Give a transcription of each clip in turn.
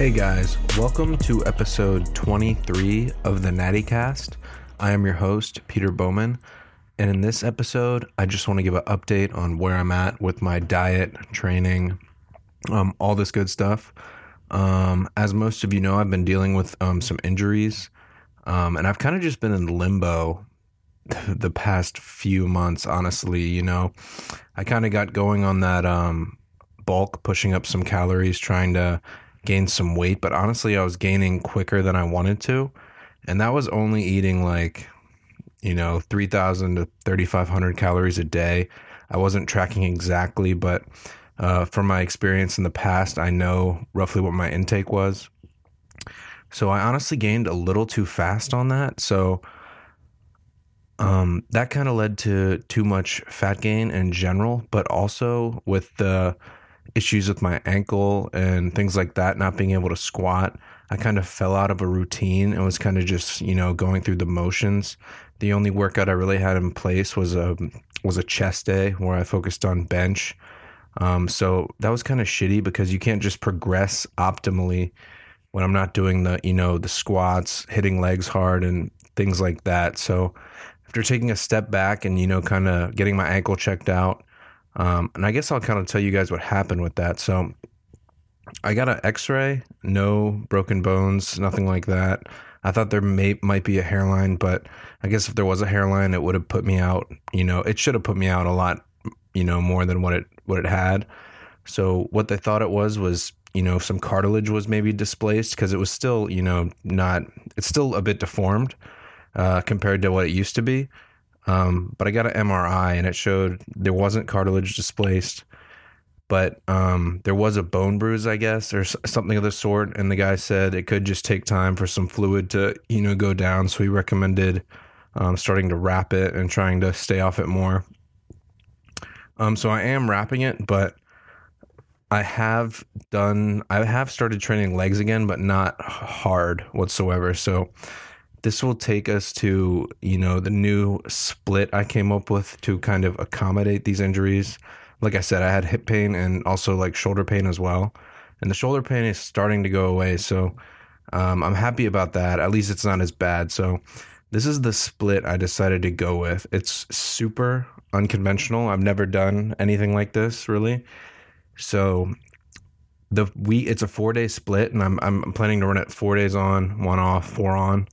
Hey guys, welcome to episode 23 of the Natty Cast. I am your host, Peter Bowman, and in this episode, I just want to give an update on where I'm at with my diet, training, um, all this good stuff. Um, as most of you know, I've been dealing with um, some injuries, um, and I've kind of just been in limbo the past few months, honestly. You know, I kind of got going on that um, bulk, pushing up some calories, trying to gain some weight, but honestly, I was gaining quicker than I wanted to. And that was only eating like, you know, 3,000 to 3,500 calories a day. I wasn't tracking exactly, but uh, from my experience in the past, I know roughly what my intake was. So I honestly gained a little too fast on that. So um, that kind of led to too much fat gain in general, but also with the issues with my ankle and things like that, not being able to squat. I kind of fell out of a routine and was kind of just, you know, going through the motions. The only workout I really had in place was a was a chest day where I focused on bench. Um, so that was kind of shitty because you can't just progress optimally when I'm not doing the, you know, the squats, hitting legs hard and things like that. So after taking a step back and, you know, kind of getting my ankle checked out, um, and I guess I'll kind of tell you guys what happened with that. So I got an X-ray, no broken bones, nothing like that. I thought there may might be a hairline, but I guess if there was a hairline, it would have put me out. You know, it should have put me out a lot, you know, more than what it what it had. So what they thought it was was you know some cartilage was maybe displaced because it was still you know not it's still a bit deformed uh, compared to what it used to be. Um, but I got an MRI and it showed there wasn't cartilage displaced, but um, there was a bone bruise, I guess, or something of the sort. And the guy said it could just take time for some fluid to, you know, go down. So he recommended um, starting to wrap it and trying to stay off it more. Um, so I am wrapping it, but I have done, I have started training legs again, but not hard whatsoever. So this will take us to you know the new split I came up with to kind of accommodate these injuries. Like I said, I had hip pain and also like shoulder pain as well, and the shoulder pain is starting to go away. So um, I'm happy about that. At least it's not as bad. So this is the split I decided to go with. It's super unconventional. I've never done anything like this really. So the we it's a four day split, and I'm I'm planning to run it four days on, one off, four on.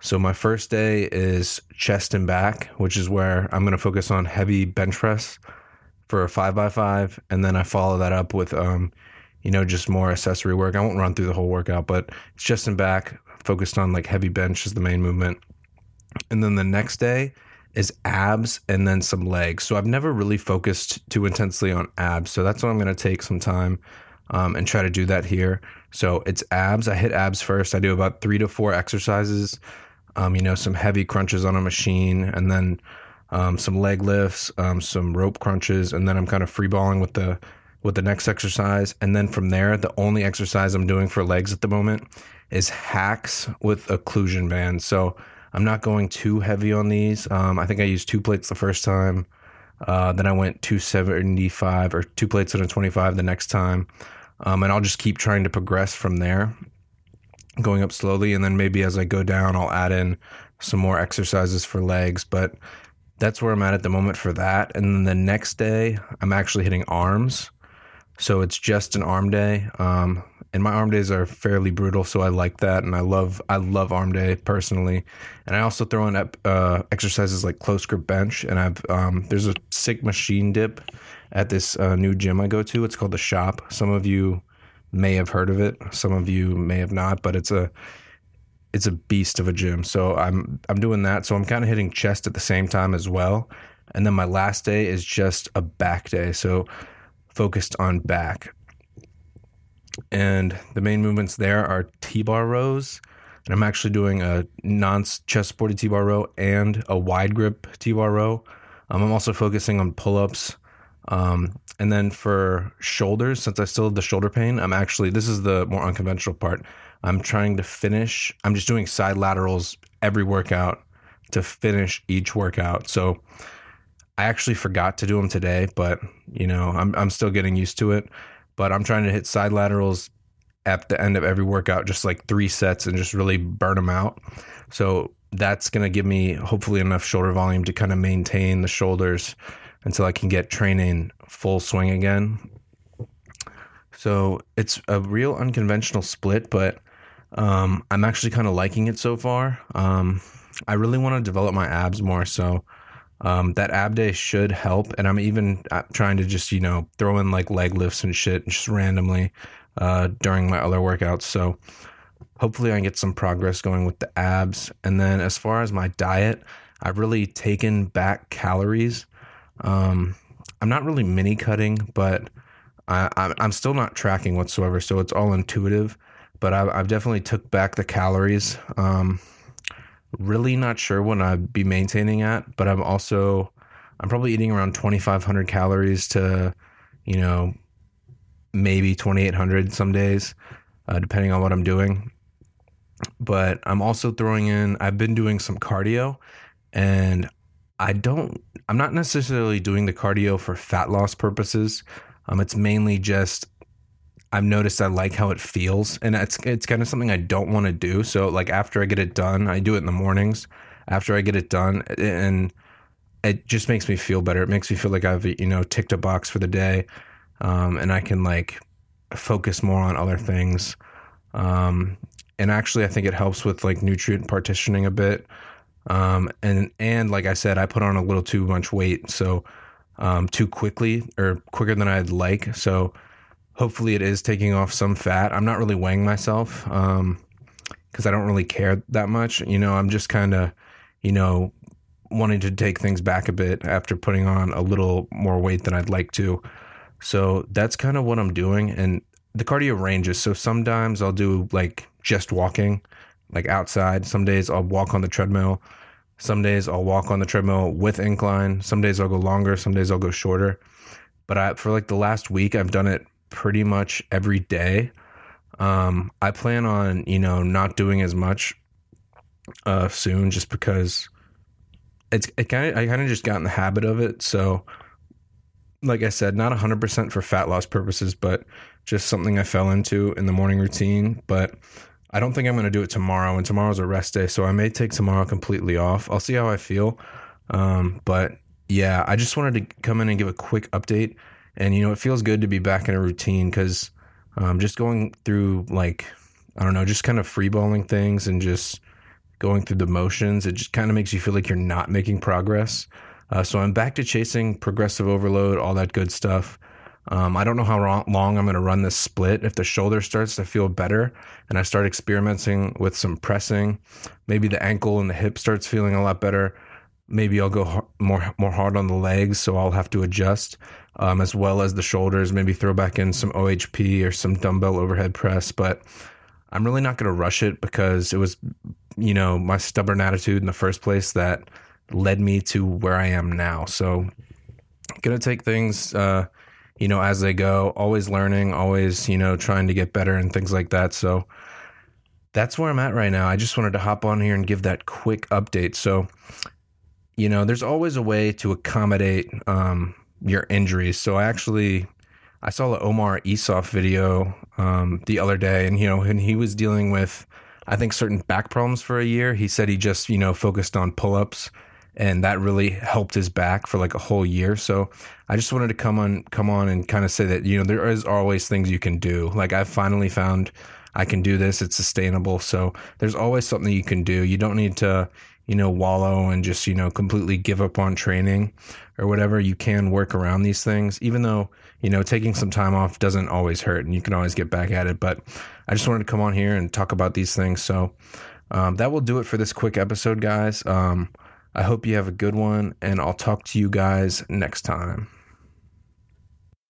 So my first day is chest and back, which is where I'm going to focus on heavy bench press for a five by five, and then I follow that up with, um, you know, just more accessory work. I won't run through the whole workout, but it's chest and back, focused on like heavy bench is the main movement. And then the next day is abs and then some legs. So I've never really focused too intensely on abs. So that's what I'm going to take some time um, and try to do that here. So it's abs. I hit abs first. I do about three to four exercises um, you know, some heavy crunches on a machine, and then um, some leg lifts, um, some rope crunches, and then I'm kind of freeballing with the with the next exercise. And then from there, the only exercise I'm doing for legs at the moment is hacks with occlusion bands. So I'm not going too heavy on these. Um, I think I used two plates the first time. Uh, then I went 275 or two plates at a 25 the next time. Um, and I'll just keep trying to progress from there going up slowly. And then maybe as I go down, I'll add in some more exercises for legs. But that's where I'm at at the moment for that. And then the next day, I'm actually hitting arms. So it's just an arm day. Um, and my arm days are fairly brutal, so I like that, and I love I love arm day personally. And I also throw in uh, exercises like close grip bench, and I've um, there's a sick machine dip at this uh, new gym I go to. It's called the Shop. Some of you may have heard of it. Some of you may have not, but it's a it's a beast of a gym. So I'm I'm doing that. So I'm kind of hitting chest at the same time as well. And then my last day is just a back day. So focused on back. And the main movements there are T-bar rows. And I'm actually doing a non chest supported T-bar row and a wide grip T-bar row. Um, I'm also focusing on pull-ups um, and then for shoulders, since I still have the shoulder pain, I'm actually, this is the more unconventional part. I'm trying to finish, I'm just doing side laterals every workout to finish each workout. So I actually forgot to do them today, but you know, I'm, I'm still getting used to it. But I'm trying to hit side laterals at the end of every workout, just like three sets and just really burn them out. So that's going to give me hopefully enough shoulder volume to kind of maintain the shoulders until I can get training full swing again. So it's a real unconventional split, but um, I'm actually kind of liking it so far. Um, I really want to develop my abs more. So um, that ab day should help. And I'm even uh, trying to just, you know, throw in like leg lifts and shit just randomly uh, during my other workouts. So hopefully I get some progress going with the abs. And then as far as my diet, I've really taken back calories. Um, I'm not really mini cutting, but I, am still not tracking whatsoever. So it's all intuitive. But I've, I've definitely took back the calories. Um, really not sure what I'd be maintaining at, but I'm also I'm probably eating around 2,500 calories to, you know, maybe 2,800 some days, uh, depending on what I'm doing. But I'm also throwing in. I've been doing some cardio, and I don't. I'm not necessarily doing the cardio for fat loss purposes. Um, it's mainly just I've noticed I like how it feels, and it's it's kind of something I don't want to do. So like after I get it done, I do it in the mornings. After I get it done, and it just makes me feel better. It makes me feel like I've you know ticked a box for the day, um, and I can like focus more on other things. Um, and actually, I think it helps with like nutrient partitioning a bit. Um, and and like I said, I put on a little too much weight, so um, too quickly or quicker than I'd like. So hopefully it is taking off some fat. I'm not really weighing myself because um, I don't really care that much. You know, I'm just kind of, you know, wanting to take things back a bit after putting on a little more weight than I'd like to. So that's kind of what I'm doing. And the cardio ranges. So sometimes I'll do like just walking, like outside. Some days I'll walk on the treadmill. Some days I'll walk on the treadmill with incline. Some days I'll go longer. Some days I'll go shorter. But I, for like the last week, I've done it pretty much every day. Um, I plan on, you know, not doing as much uh, soon just because it's it kind of I kind of just got in the habit of it. So, like I said, not 100% for fat loss purposes, but just something I fell into in the morning routine. But I don't think I'm going to do it tomorrow, and tomorrow's a rest day, so I may take tomorrow completely off. I'll see how I feel. Um, but yeah, I just wanted to come in and give a quick update and you know it feels good to be back in a routine because um, just going through like I don't know, just kind of freeballing things and just going through the motions, it just kind of makes you feel like you're not making progress. Uh, so I'm back to chasing progressive overload, all that good stuff. Um, I don't know how long I'm going to run this split. If the shoulder starts to feel better and I start experimenting with some pressing, maybe the ankle and the hip starts feeling a lot better. Maybe I'll go more more hard on the legs, so I'll have to adjust um, as well as the shoulders. Maybe throw back in some OHP or some dumbbell overhead press. But I'm really not going to rush it because it was, you know, my stubborn attitude in the first place that led me to where I am now. So, going to take things, uh, you know, as they go. Always learning, always, you know, trying to get better and things like that. So. That's where I'm at right now. I just wanted to hop on here and give that quick update. So, you know, there's always a way to accommodate um, your injuries. So I actually I saw the Omar Isuf video um, the other day, and you know, when he was dealing with I think certain back problems for a year, he said he just you know focused on pull ups, and that really helped his back for like a whole year. So I just wanted to come on come on and kind of say that you know there is always things you can do. Like I've finally found I can do this. It's sustainable. So there's always something you can do. You don't need to you know, wallow and just, you know, completely give up on training or whatever, you can work around these things, even though, you know, taking some time off doesn't always hurt and you can always get back at it. But I just wanted to come on here and talk about these things. So um, that will do it for this quick episode, guys. Um, I hope you have a good one and I'll talk to you guys next time.